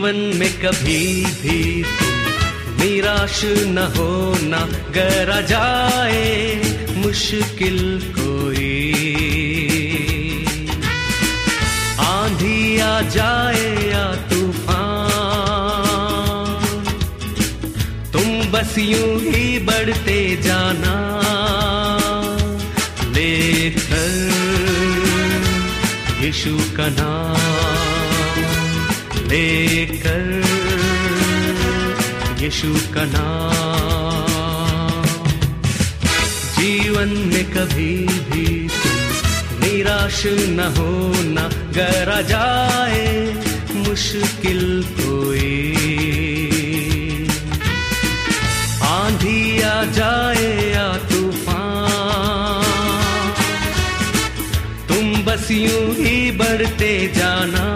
जीवन में कभी भी निराश न हो होना गरा जाए मुश्किल कोई। आंधी आ जाए या तूफ़ान, तुम बस यूँ ही बढ़ते जाना लेकर यीशु का नाम। लेकर यीशु का नाम। जीवन में कभी भी निराश न होना गरा जाए मुश्किल कोई। आंधी आ जाए या तूफ़ान, तुम बस यूँ ही बढ़ते जाना।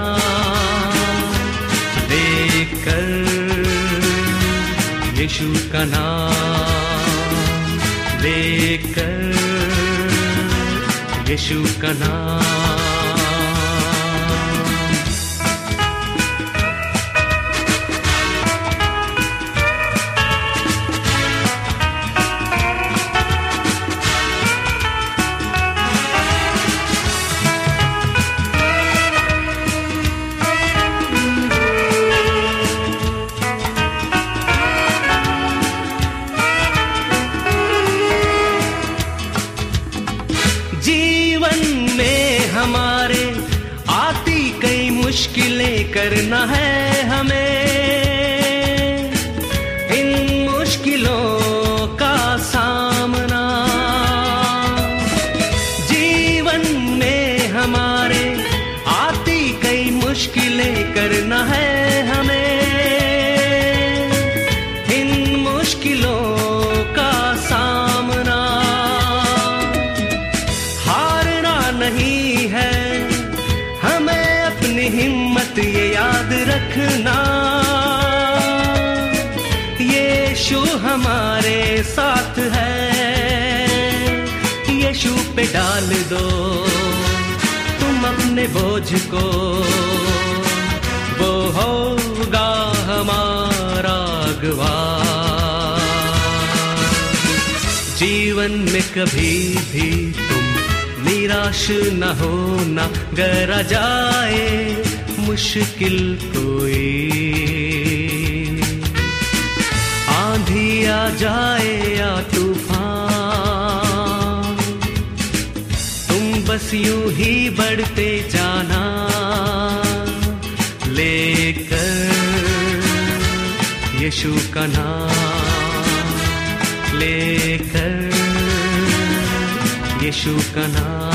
यीशु का नाम। लेकर यीशु का नाम। करना है। डाल दो। तुम अपने बोझ को। वो होगा हमारा अगवा। जीवन में कभी भी तुम निराश न होना। गरा जाए मुश्किल कोई। आंधी आ जाए या बस यूँ ही बढ़ते जाना लेकर यीशु का नाम लेकर यीशु का नाम।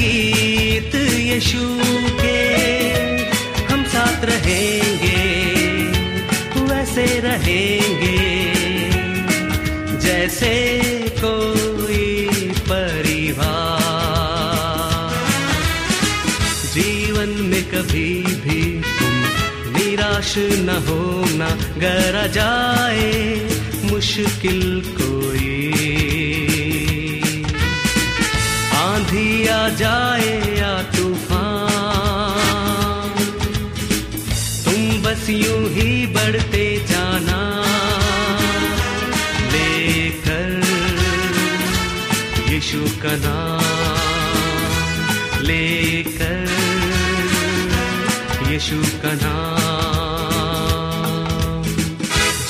गीत यीशु के। हम साथ रहेंगे वैसे रहेंगे। जैसे कोई परिवार। जीवन में कभी भी तुम निराश न होना गरा जाए मुश्किल कोई आंधी आ जाए या तूफ़ान। तुम बस यूँ ही बढ़ते जाना। लेकर यीशु का नाम। लेकर यीशु का नाम।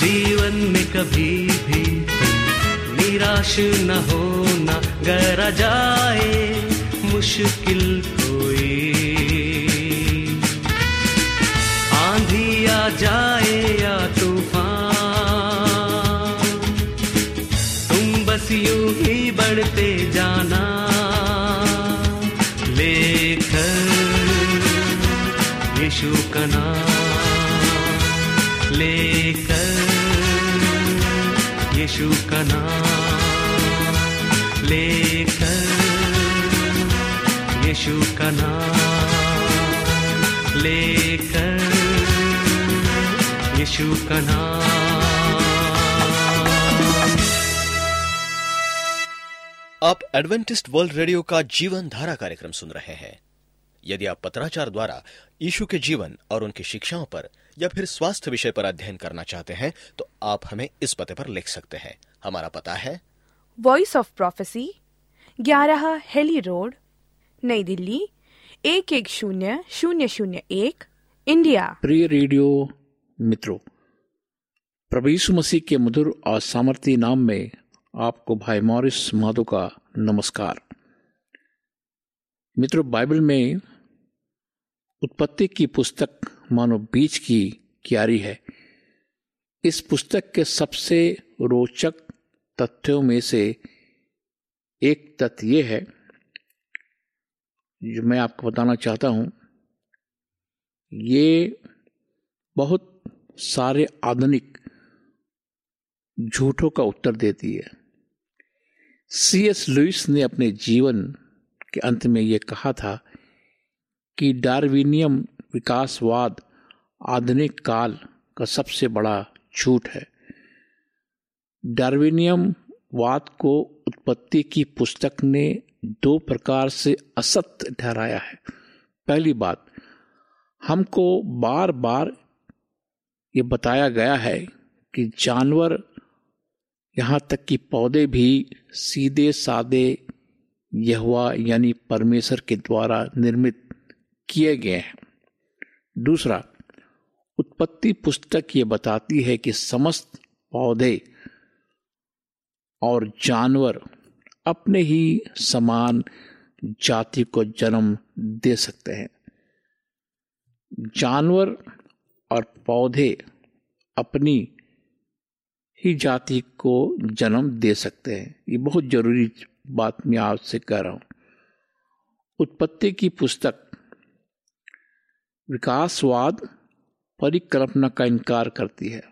जीवन में कभी भी निराश न होना। गरा जाए मुश्किल कोई। आंधी आ जाए या तूफ़ान, तुम बस यूँ ही बढ़ते जाना। लेकर यीशु का नाम, लेकर यीशु का नाम। लेकर यीशु का नाम लेकर यीशु का नाम। आप एडवेंटिस्ट वर्ल्ड रेडियो का जीवन धारा कार्यक्रम सुन रहे हैं। यदि आप पत्राचार द्वारा यीशु के जीवन और उनकी शिक्षाओं पर या फिर स्वास्थ्य विषय पर अध्ययन करना चाहते हैं तो आप हमें इस पते पर लिख सकते हैं। हमारा पता है वॉइस ऑफ़ प्रोफेसी ग्यारह हेली रोड, नई दिल्ली, एक एक शून्य शून्य शून्य एक, इंडिया। प्रिय रेडियो मित्रों, प्रभु मसीह के मधुर और सामर्थ्य नाम में आपको भाई मॉरिस माधो का नमस्कार। मित्रों, बाइबल में उत्पत्ति की पुस्तक मानो बीज की क्यारी है। इस पुस्तक के सबसे रोचक तथ्यों में से एक तथ्य ये है, जो मैं आपको बताना चाहता हूँ, ये बहुत सारे आधुनिक झूठों का उत्तर देती है। सी एस लुइस ने अपने जीवन के अंत में यह कहा था कि डार्विनियम विकासवाद आधुनिक काल का सबसे बड़ा झूठ है। डार्विनियम वाद को उत्पत्ति की पुस्तक ने दो प्रकार से असत्य ठहराया है। पहली बात, हमको बार बार ये बताया गया है कि जानवर यहाँ तक कि पौधे भी सीधे सादे यहवा यानी परमेश्वर के द्वारा निर्मित किए गए हैं। दूसरा, उत्पत्ति पुस्तक ये बताती है कि समस्त पौधे और जानवर अपने ही समान जाति को जन्म दे सकते हैं। जानवर और पौधे अपनी ही जाति को जन्म दे सकते हैं। ये बहुत ज़रूरी बात मैं आपसे कह रहा हूँ। उत्पत्ति की पुस्तक, विकासवाद परिकल्पना का इनकार करती है,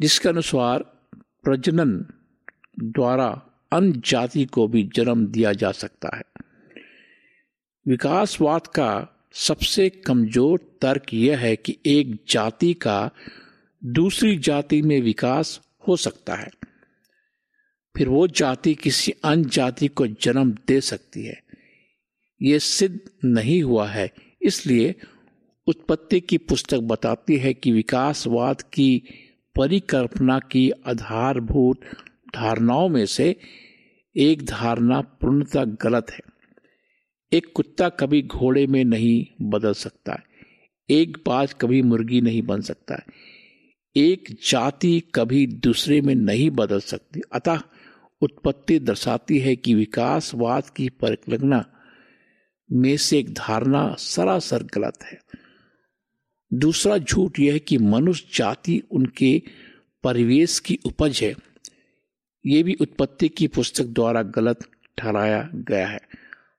जिसके अनुसार प्रजनन द्वारा अन्य जाति को भी जन्म दिया जा सकता है। विकासवाद का सबसे कमज़ोर तर्क यह है कि एक जाति का दूसरी जाति में विकास हो सकता है। फिर वो जाति किसी अन्य जाति को जन्म दे सकती है। ये सिद्ध नहीं हुआ है, इसलिए उत्पत्ति की पुस्तक बताती है कि विकासवाद की परिकल्पना की आधारभूत धारणाओं में से एक धारणा पूर्णतः गलत है। एक कुत्ता कभी घोड़े में नहीं बदल सकता एक बाज कभी मुर्गी नहीं बन सकता एक जाति कभी दूसरे में नहीं बदल सकती। अतः उत्पत्ति दर्शाती है कि विकासवाद की परिकल्पना में से एक धारणा सरासर गलत है। दूसरा झूठ यह है कि मनुष्य जाति उनके परिवेश की उपज है। ये भी उत्पत्ति की पुस्तक द्वारा गलत ठहराया गया है।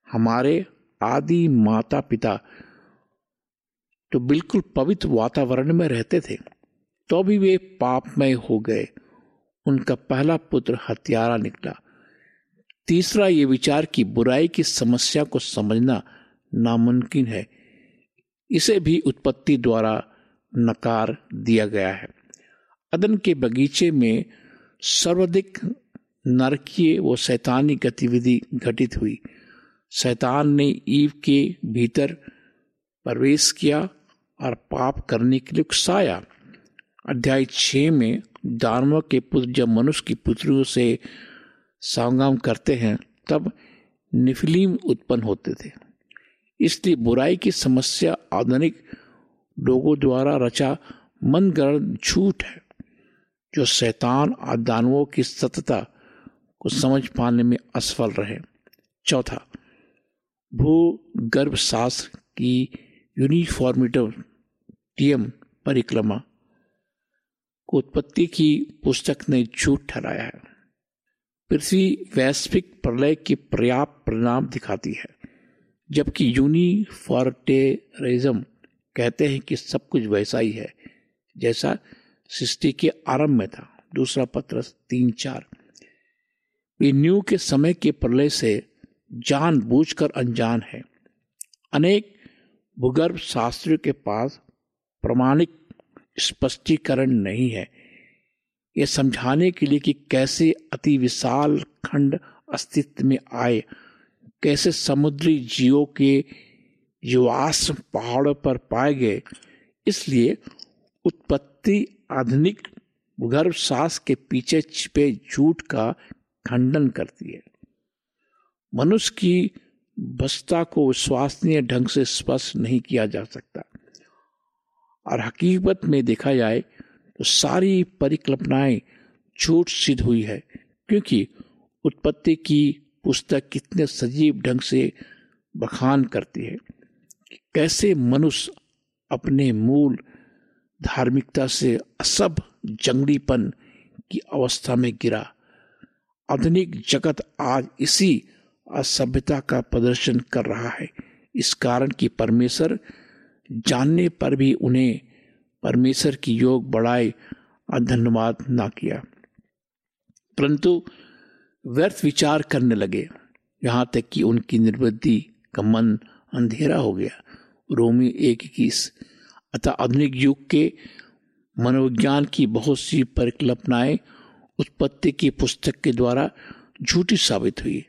हमारे आदि माता पिता तो बिल्कुल पवित्र वातावरण में रहते थे तो भी वे पापमय हो गए। उनका पहला पुत्र हत्यारा निकला। तीसरा ये विचार कि बुराई की समस्या को समझना नामुमकिन है। इसे भी उत्पत्ति द्वारा नकार दिया गया है। अदन के बगीचे में सर्वाधिक नरकीय व शैतानी गतिविधि घटित हुई। शैतान ने ईव के भीतर प्रवेश किया और पाप करने के लिए उकसाया। अध्याय छ में दानव के पुत्र जब मनुष्य की पुत्रियों से संगम करते हैं, तब निफिलीम उत्पन्न होते थे। इसलिए बुराई की समस्या आधुनिक लोगों द्वारा रचा मनगढ़ झूठ है, जो शैतान और दानवों की सतता को समझ पाने में असफल रहे। चौथा भू गर्भ शास्त्र की यूनिफॉर्मिटियम परिक्रमा को उत्पत्ति की पुस्तक ने झूठ ठहराया है। पृथ्वी वैश्विक प्रलय के पर्याप्त परिणाम दिखाती है। जबकि यूनिफॉर्टेरिज्म कहते हैं कि सब कुछ वैसा ही है, जैसा सृष्टि के आरंभ में था। दूसरा पत्र तीन चार। न्यू के समय के प्रलय से जान बूझकर अनजान है। अनेक भूगर्भ शास्त्रियों के पास प्रमाणिक स्पष्टीकरण नहीं है। यह समझाने के लिए कि कैसे अति विशाल खंड अस्तित्व में आए कैसे समुद्री जीवों के जीवाश्म पहाड़ों पर पाए गए। इसलिए उत्पत्ति आधुनिक भूगर्भ सास के पीछे छिपे झूठ का खंडन करती है। मनुष्य की बस्ता को विश्वसनीय ढंग से स्पष्ट नहीं किया जा सकता। और हकीकत में देखा जाए तो सारी परिकल्पनाएँ झूठ सिद्ध हुई है, क्योंकि उत्पत्ति की पुस्तक कितने सजीव ढंग से बखान करती है। कैसे मनुष्य अपने मूल धार्मिकता से असभ जंगलीपन की अवस्था में गिरा। आधुनिक जगत आज इसी असभ्यता का प्रदर्शन कर रहा है। इस कारण कि परमेश्वर जानने पर भी उन्हें परमेश्वर की योग बढ़ाए और धन्यवाद ना किया। परंतु व्यर्थ विचार करने लगे। यहाँ तक कि उनकी निर्बुद्धि का मन अंधेरा हो गया। रोमी एक इक्कीस। अतः आधुनिक युग के मनोविज्ञान की बहुत सी परिकल्पनाएँ उत्पत्ति की पुस्तक के द्वारा झूठी साबित हुई।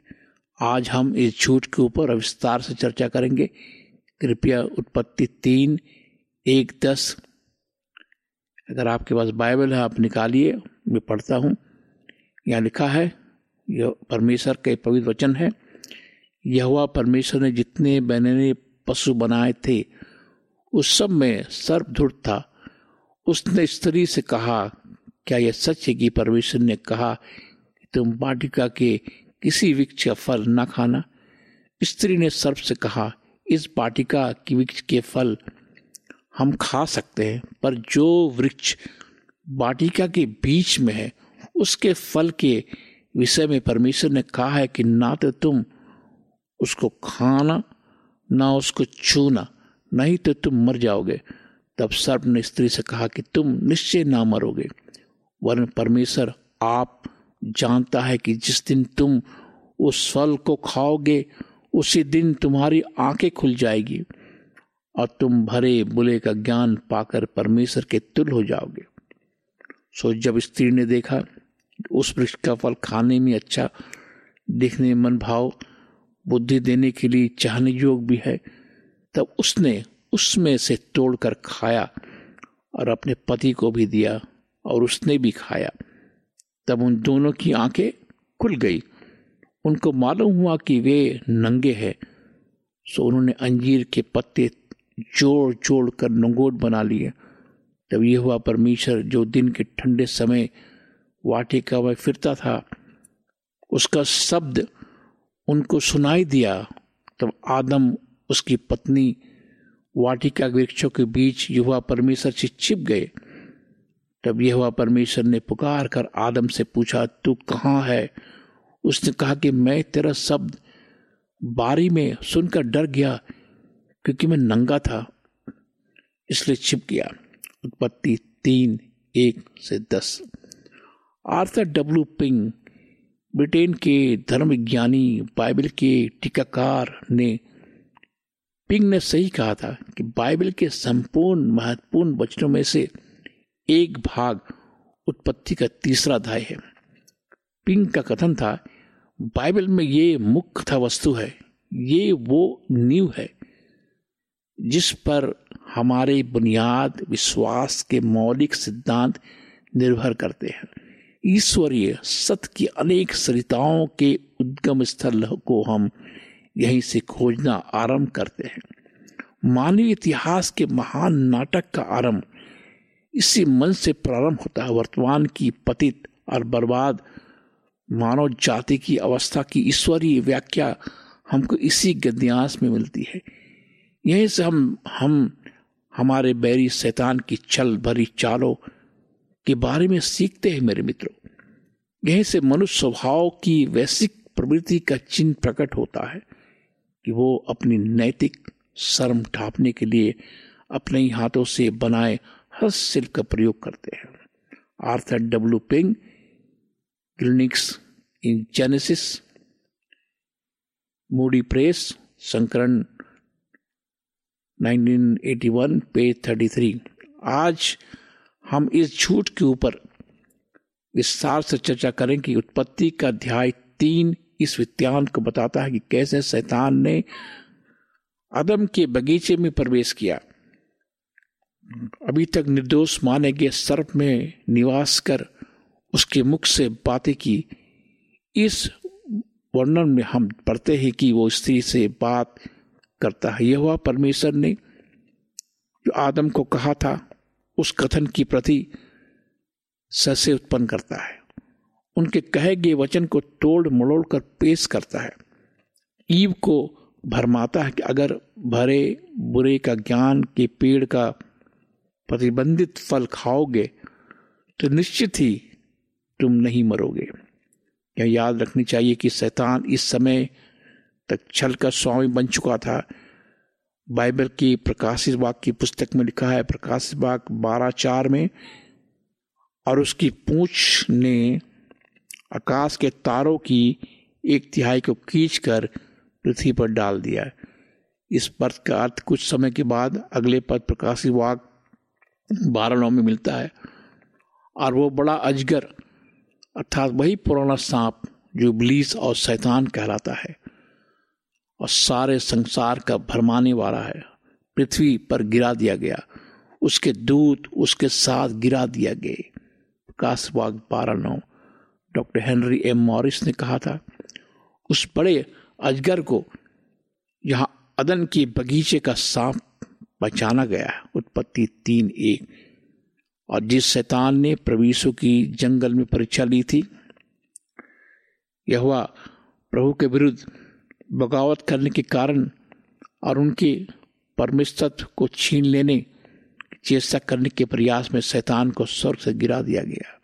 आज हम इस झूठ के ऊपर विस्तार से चर्चा करेंगे। कृपया उत्पत्ति तीन, एक, दस। अगर आपके पास बाइबल है, आप निकालिए। मैं पढ़ता हूँ। यहाँ लिखा है यह परमेश्वर के पवित्र वचन है। यह परमेश्वर ने जितने बैनने पशु बनाए थे, उस सब में सर्वधुर था। उसने स्त्री से कहा, क्या यह सच है कि परमेश्वर ने कहा कि तुम वाटिका के किसी वृक्ष का फल न खाना? स्त्री ने सर्प से कहा, इस वाटिका की वृक्ष के फल हम खा सकते हैं, पर जो वृक्ष वाटिका के बीच में है, उसके फल के विषय में परमेश्वर ने कहा है कि ना तो तुम उसको खाना, ना उसको छूना, नहीं तो तुम मर जाओगे। तब सर्प ने स्त्री से कहा कि तुम निश्चय ना मरोगे, वरन परमेश्वर आप जानता है कि जिस दिन तुम उस फल को खाओगे, उसी दिन तुम्हारी आँखें खुल जाएगी और तुम भरे बुले का ज्ञान पाकर परमेश्वर के तुल हो जाओगे। सो जब स्त्री ने देखा उस वृक्ष का फल खाने में अच्छा देखने मन भाव, बुद्धि देने के लिए चाहने योग भी है। तब उसने उसमें से तोड़कर खाया और अपने पति को भी दिया और उसने भी खाया। तब उन दोनों की आँखें खुल गई। उनको मालूम हुआ कि वे नंगे हैं। सो उन्होंने अंजीर के पत्ते जोड़ जोड़ कर नंगोट बना लिए। तब यह हुआ परमेश्वर जो दिन के ठंडे समय वाटिका में फिरता था। उसका शब्द उनको सुनाई दिया, तब आदम उसकी पत्नी वाटिका वृक्षों के बीच युवा परमेश्वर से छिप गए। तब यह परमेश्वर ने पुकार कर आदम से पूछा, तू कहाँ है? उसने कहा कि मैं तेरा शब्द बारी में सुनकर डर गया, क्योंकि मैं नंगा था, इसलिए छिप गया। उत्पत्ति तीन, एक से दस। आर्थर डब्ल्यू पिंग, ब्रिटेन के धर्म विज्ञानी बाइबल के टीकाकार ने, पिंग ने सही कहा था कि बाइबल के संपूर्ण महत्वपूर्ण वचनों में से एक भाग उत्पत्ति का तीसरा अध्याय है। पिंग का कथन था, बाइबल में ये मुख्य था वस्तु है, ये वो नींव है, जिस पर हमारे बुनियाद विश्वास के मौलिक सिद्धांत निर्भर करते हैं। ईश्वरीय सत्य की अनेक सरिताओं के उद्गम स्थल को हम यहीं से खोजना आरंभ करते हैं। मानवीय इतिहास के महान नाटक का आरंभ इसी मन से प्रारंभ होता है। वर्तमान की पतित और बर्बाद मानव जाति की अवस्था की ईश्वरीय व्याख्या हमको इसी गद्यांश में मिलती है। यहीं से हम हम, हमारे बैरी शैतान की छल भरी चालों के बारे में सीखते हैं मेरे मित्रों। यहीं से मनुष्य स्वभाव की वैश्विक प्रवृत्ति का चिन्ह प्रकट होता है कि वो अपनी नैतिक शर्म ढापने के लिए अपने ही हाथों से बनाए हस्तशिल्प का प्रयोग करते हैं। Arthur W Pink gleanings in Genesis, Moody Press, संकरण 1981 पेज 33 आज हम इस झूठ के ऊपर विस्तार से चर्चा करें कि उत्पत्ति का अध्याय तीन इस विज्ञान को बताता है कि कैसे शैतान ने अदम के बगीचे में प्रवेश किया। अभी तक निर्दोष माने गए सर्प में निवास कर उसके मुख से बातें की। इस वर्णन में हम पढ़ते हैं कि वो स्त्री से बात करता है। यह हुआ परमेश्वर ने जो आदम को कहा था उस कथन की प्रति ससे उत्पन्न करता है। उनके कहे गए वचन को तोड़ मड़ोड़ कर पेश करता है। ईव को भरमाता है कि अगर भरे बुरे का ज्ञान के पेड़ का प्रतिबंधित फल खाओगे तो निश्चित ही तुम नहीं मरोगे। यह याद रखनी चाहिए कि शैतान इस समय तक छल का स्वामी बन चुका था बाइबल की प्रकाशित बाग की पुस्तक में लिखा है, प्रकाशित बाग बारह चार में, और उसकी पूछ ने आकाश के तारों की एक तिहाई को खींच कर पृथ्वी पर डाल दिया इस पद का अर्थ कुछ समय के बाद अगले पद प्रकाशित वाक बारह नौ में मिलता है, और वो बड़ा अजगर, अर्थात वही पुराना सांप जो ब्लीस और शैतान कहलाता है। और सारे संसार का भरमाने वाला है। पृथ्वी पर गिरा दिया गया। उसके दूत उसके साथ गिरा दिया गए। बाग बारह नौ। डॉक्टर हेनरी एम मॉरिस ने कहा था, उस बड़े अजगर को यहाँ अदन के बगीचे का सांप बचाना गया उत्पत्ति तीन एक। और जिस शैतान ने प्रवीषों की जंगल में परीक्षा ली थी यह प्रभु के विरुद्ध बगावत करने के कारण और उनके परमेश्वर को छीन लेने चेष्टा करने के प्रयास में शैतान को स्वर्ग से गिरा दिया गया।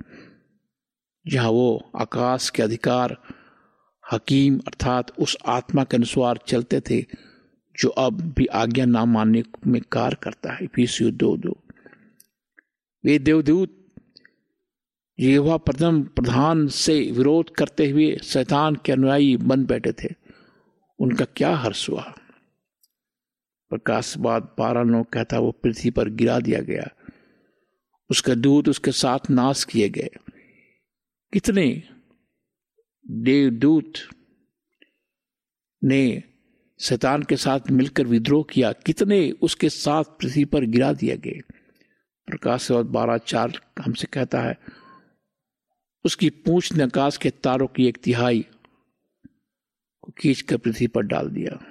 जहाँ वो आकाश के अधिकार, हकीम अर्थात उस आत्मा के अनुसार चलते थे, जो अब भी आज्ञा ना मानने में कार्य करता है। फीसियो दो दो। वे देवदूत ये प्रथम प्रधान से विरोध करते हुए शैतान के अनुयायी बन बैठे थे। उनका क्या हर्ष हुआ। प्रकाश बाद बारह नौ कहता वो पृथ्वी पर गिरा दिया गया। उसका दूत उसके साथ नाश किए गए। कितने देवदूत ने शैतान के साथ मिलकर विद्रोह किया। कितने उसके साथ पृथ्वी पर गिरा दिया गए। प्रकाश और बारह चार हमसे कहता है, उसकी पूछ ने आकाश के तारों की एक तिहाई को खींच कर पृथ्वी पर डाल दिया।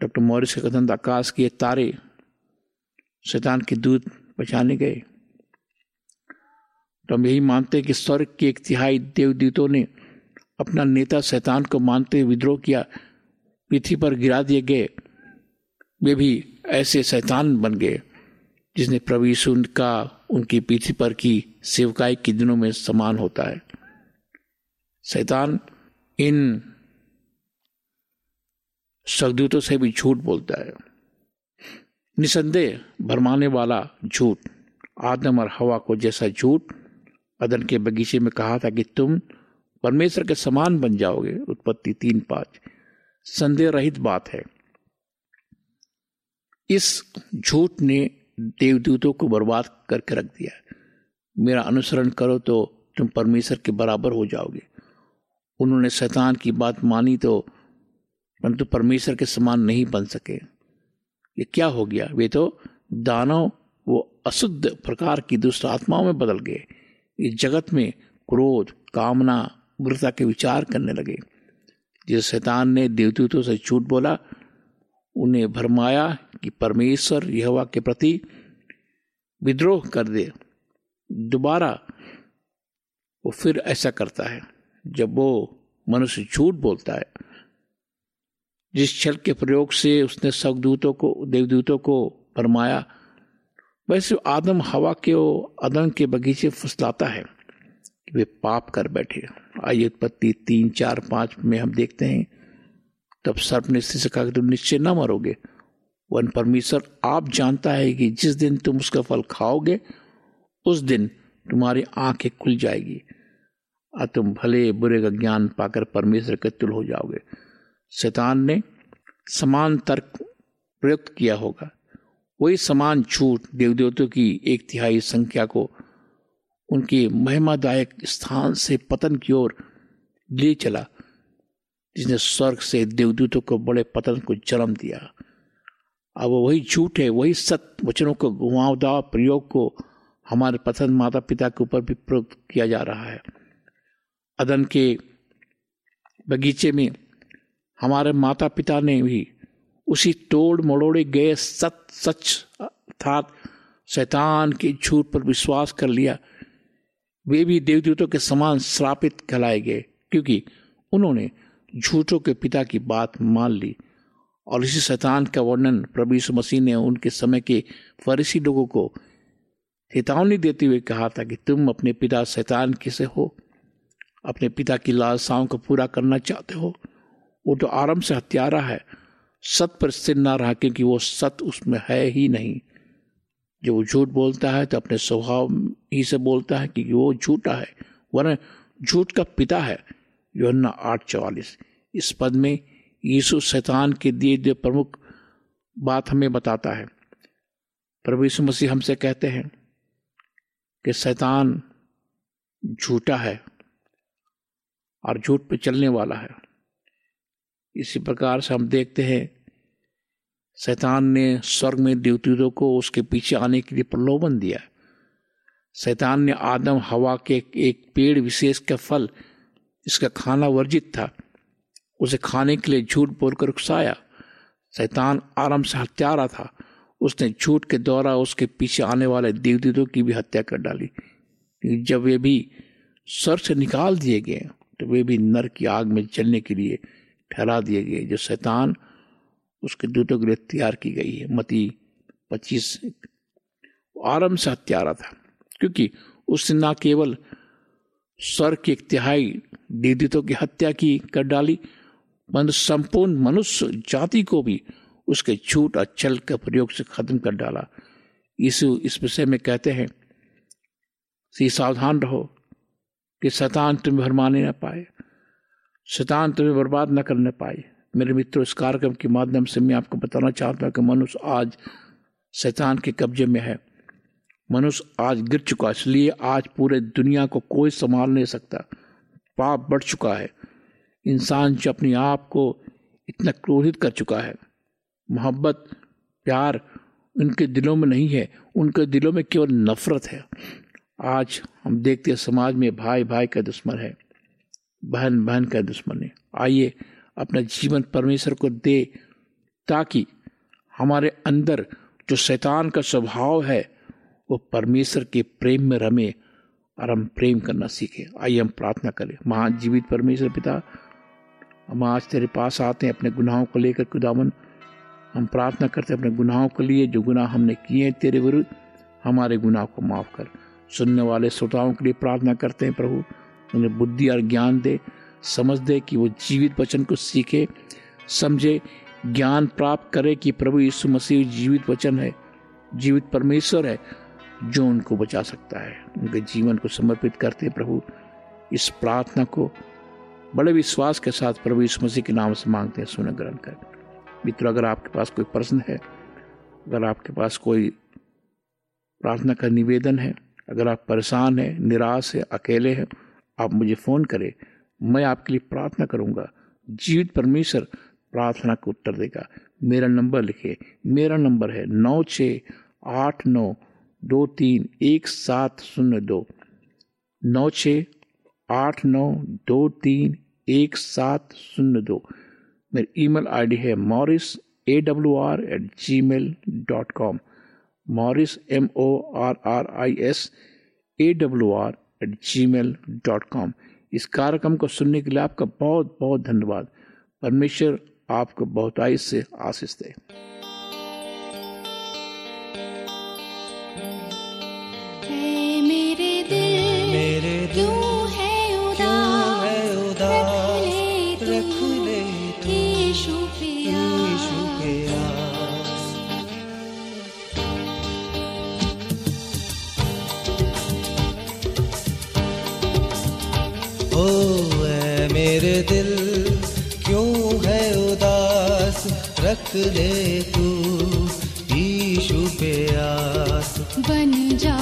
डॉक्टर मॉरिस का कथन आकाश के तारे शैतान के दूध बचाने गए। तो हम यही मानते हैं कि स्वर्ग के एक तिहाई देवदूतों ने अपना नेता शैतान को मानते हुए विद्रोह किया। पृथ्वी पर गिरा दिए गए। वे भी ऐसे शैतान बन गए, जिसने प्रभु का, उनकी पृथ्वी पर की सेवकाई के दिनों में समान होता है। शैतान इन सदूतों से भी झूठ बोलता है। निसंदेह भरमाने वाला झूठ, आदम और हवा को जैसा झूठ, अदन के बगीचे में कहा था कि तुम परमेश्वर के समान बन जाओगे। उत्पत्ति तीन पाँच। संदेह रहित बात है। इस झूठ ने देवदूतों को बर्बाद करके रख दिया। मेरा अनुसरण करो तो तुम परमेश्वर के बराबर हो जाओगे। उन्होंने शैतान की बात मानी तो परंतु परमेश्वर के समान नहीं बन सके। ये क्या हो गया? वे तो दानव, वो अशुद्ध प्रकार की दुष्ट आत्माओं में बदल गए। इस जगत में क्रोध, कामना उग्रता के विचार करने लगे। जिस शैतान ने देवदूतों से झूठ बोला, उन्हें भरमाया कि परमेश्वर यहोवा के प्रति विद्रोह कर दे। दोबारा वो फिर ऐसा करता है। जब वो मनुष्य झूठ बोलता है। जिस छल के प्रयोग से उसने सवदूतों को, देवदूतों को फरमाया, वैसे आदम हवा के वो अदम के बगीचे फुसलाता है कि वे पाप कर बैठे। आइए उत्पत्ति तीन, चार, पाँच में हम देखते हैं। तब सर्प ने स्त्री से कहा कि तुम निश्चय न मरोगे। वन परमेश्वर आप जानता है कि जिस दिन तुम उसका फल खाओगे, उस दिन तुम्हारी आँखें खुल जाएगी। और तुम भले बुरे का ज्ञान पाकर परमेश्वर के तुल हो जाओगे। शैतान ने समान तर्क प्रयुक्त किया होगा। वही समान झूठ देवदेवतों की एक तिहाई संख्या को उनके महिमादायक स्थान से पतन की ओर ले चला, जिसने स्वर्ग से देवदूतों को बड़े पतन को जन्म दिया। अब वही झूठ है, वही सत्य वचनों को घुमावदार प्रयोग को हमारे पसंद माता पिता के ऊपर भी प्रयोग किया जा रहा है। अदन के बगीचे में हमारे माता पिता ने भी उसी तोड़ मड़ोड़े गए सत सच, अर्थात शैतान के झूठ पर विश्वास कर लिया। वे भी देवदूतों के समान श्रापित कहलाए गए, क्योंकि उन्होंने झूठों के पिता की बात मान ली। और इसी शैतान का वर्णन प्रभु यीशु मसीह ने उनके समय के फरीसी लोगों को चेतावनी देते हुए कहा था कि तुम अपने पिता शैतान किसे हो। अपने पिता की लालसाओं को पूरा करना चाहते हो, वो तो आरंभ से हत्यारा है। सत पर स्थिर ना रहा क्योंकि वो सत उसमें है ही नहीं। जो वो झूठ बोलता है तो अपने स्वभाव ही से बोलता है कि वो झूठा है, वरना झूठ का पिता है। योन्ना आठ चवालीस। इस पद में यीशु शैतान के दिए जो प्रमुख बात हमें बताता है। प्रभु यीशु मसीह हमसे कहते हैं कि शैतान झूठा है। और झूठ पे चलने वाला है। इसी प्रकार से हम देखते हैं, शैतान ने स्वर्ग में देवतूतों को उसके पीछे आने के लिए प्रलोभन दिया। शैतान ने आदम, हवा के एक पेड़ विशेष का फल, इसका खाना वर्जित था। उसे खाने के लिए झूठ बोलकर उकसाया। शैतान आराम से हत्यारा था। उसने झूठ के द्वारा उसके पीछे आने वाले देवदूतों की भी हत्या कर डाली। जब वे भी स्वर से निकाल दिए गए तो वे भी नर की आग में जलने के लिए ठहरा दिए गए। जो शैतान उसके दूतों के लिए तैयार की गई है। मती पच्चीस आरंभ से हत्यारा था। क्योंकि उसने ना केवल स्वर की एक तिहाई दीदितों की हत्या की, कर डाली परंतु संपूर्ण मनुष्य जाति को भी उसके छूट और छल के प्रयोग से खत्म कर डाला। यीशु इस विषय में कहते हैं सावधान रहो कि शतान तुम्हें भरमाने न पाए, शतान तुम्हें बर्बाद न करने पाए। मेरे मित्रों, इस कार्यक्रम के माध्यम से मैं आपको बताना चाहता हूँ कि मनुष्य आज शैतान के कब्जे में है। मनुष्य आज गिर चुका है, इसलिए आज पूरे दुनिया को कोई संभाल नहीं सकता। पाप बढ़ चुका है। इंसान जो अपने आप को इतना क्रोधित कर चुका है। मोहब्बत, प्यार उनके दिलों में नहीं है, उनके दिलों में केवल नफरत है। आज हम देखते हैं समाज में भाई भाई का दुश्मन है, बहन बहन का दुश्मन है। आइए अपना जीवन परमेश्वर को दे ताकि हमारे अंदर जो शैतान का स्वभाव है, वो परमेश्वर के प्रेम में रमे और हम प्रेम करना सीखें। आइए हम प्रार्थना करें। महान जीवित परमेश्वर पिता, हम आज तेरे पास आते हैं अपने गुनाहों को लेकर खुदावन। हम प्रार्थना करते हैं अपने गुनाहों के लिए जो गुनाह हमने किए हैं तेरे विरुद्ध, हमारे गुनाह को माफ़ कर। सुनने वाले श्रोताओं के लिए प्रार्थना करते हैं, प्रभु, उन्हें बुद्धि और ज्ञान दे, समझ दे कि वो जीवित वचन को सीखे, समझे, ज्ञान प्राप्त करे कि प्रभु यीशु मसीह जीवित वचन है, जीवित परमेश्वर है, जो उनको बचा सकता है, उनके जीवन को समर्पित करते हैं, प्रभु। इस प्रार्थना को बड़े विश्वास के साथ प्रभु यीशु मसीह के नाम से मांगते हैं, सुन ग्रहण कर। मित्र, अगर आपके पास कोई प्रश्न है, अगर आपके पास कोई प्रार्थना का निवेदन है अगर आप परेशान हैं, निराश हैं, अकेले हैं, आप मुझे फ़ोन करें, मैं आपके लिए प्रार्थना करूँगा। जीवित परमेश्वर प्रार्थना को उत्तर देगा। मेरा नंबर लिखे। मेरा नंबर है नौ छ आठ नौ दो तीन एक सात शून्य दो। नौ छ आठ नौ दो तीन एक सात शून्य दो। मेरी ईमेल आईडी है Morris A W R at Gmail dot com Morris M O R R I S A W R at Gmail dot com इस कार्यक्रम को सुनने के लिए आपका बहुत बहुत धन्यवाद। परमेश्वर आपको बहुत आयुष से आशीष दे। दिल क्यों है उदास? रख ले तू ईशु पे आस। बन जा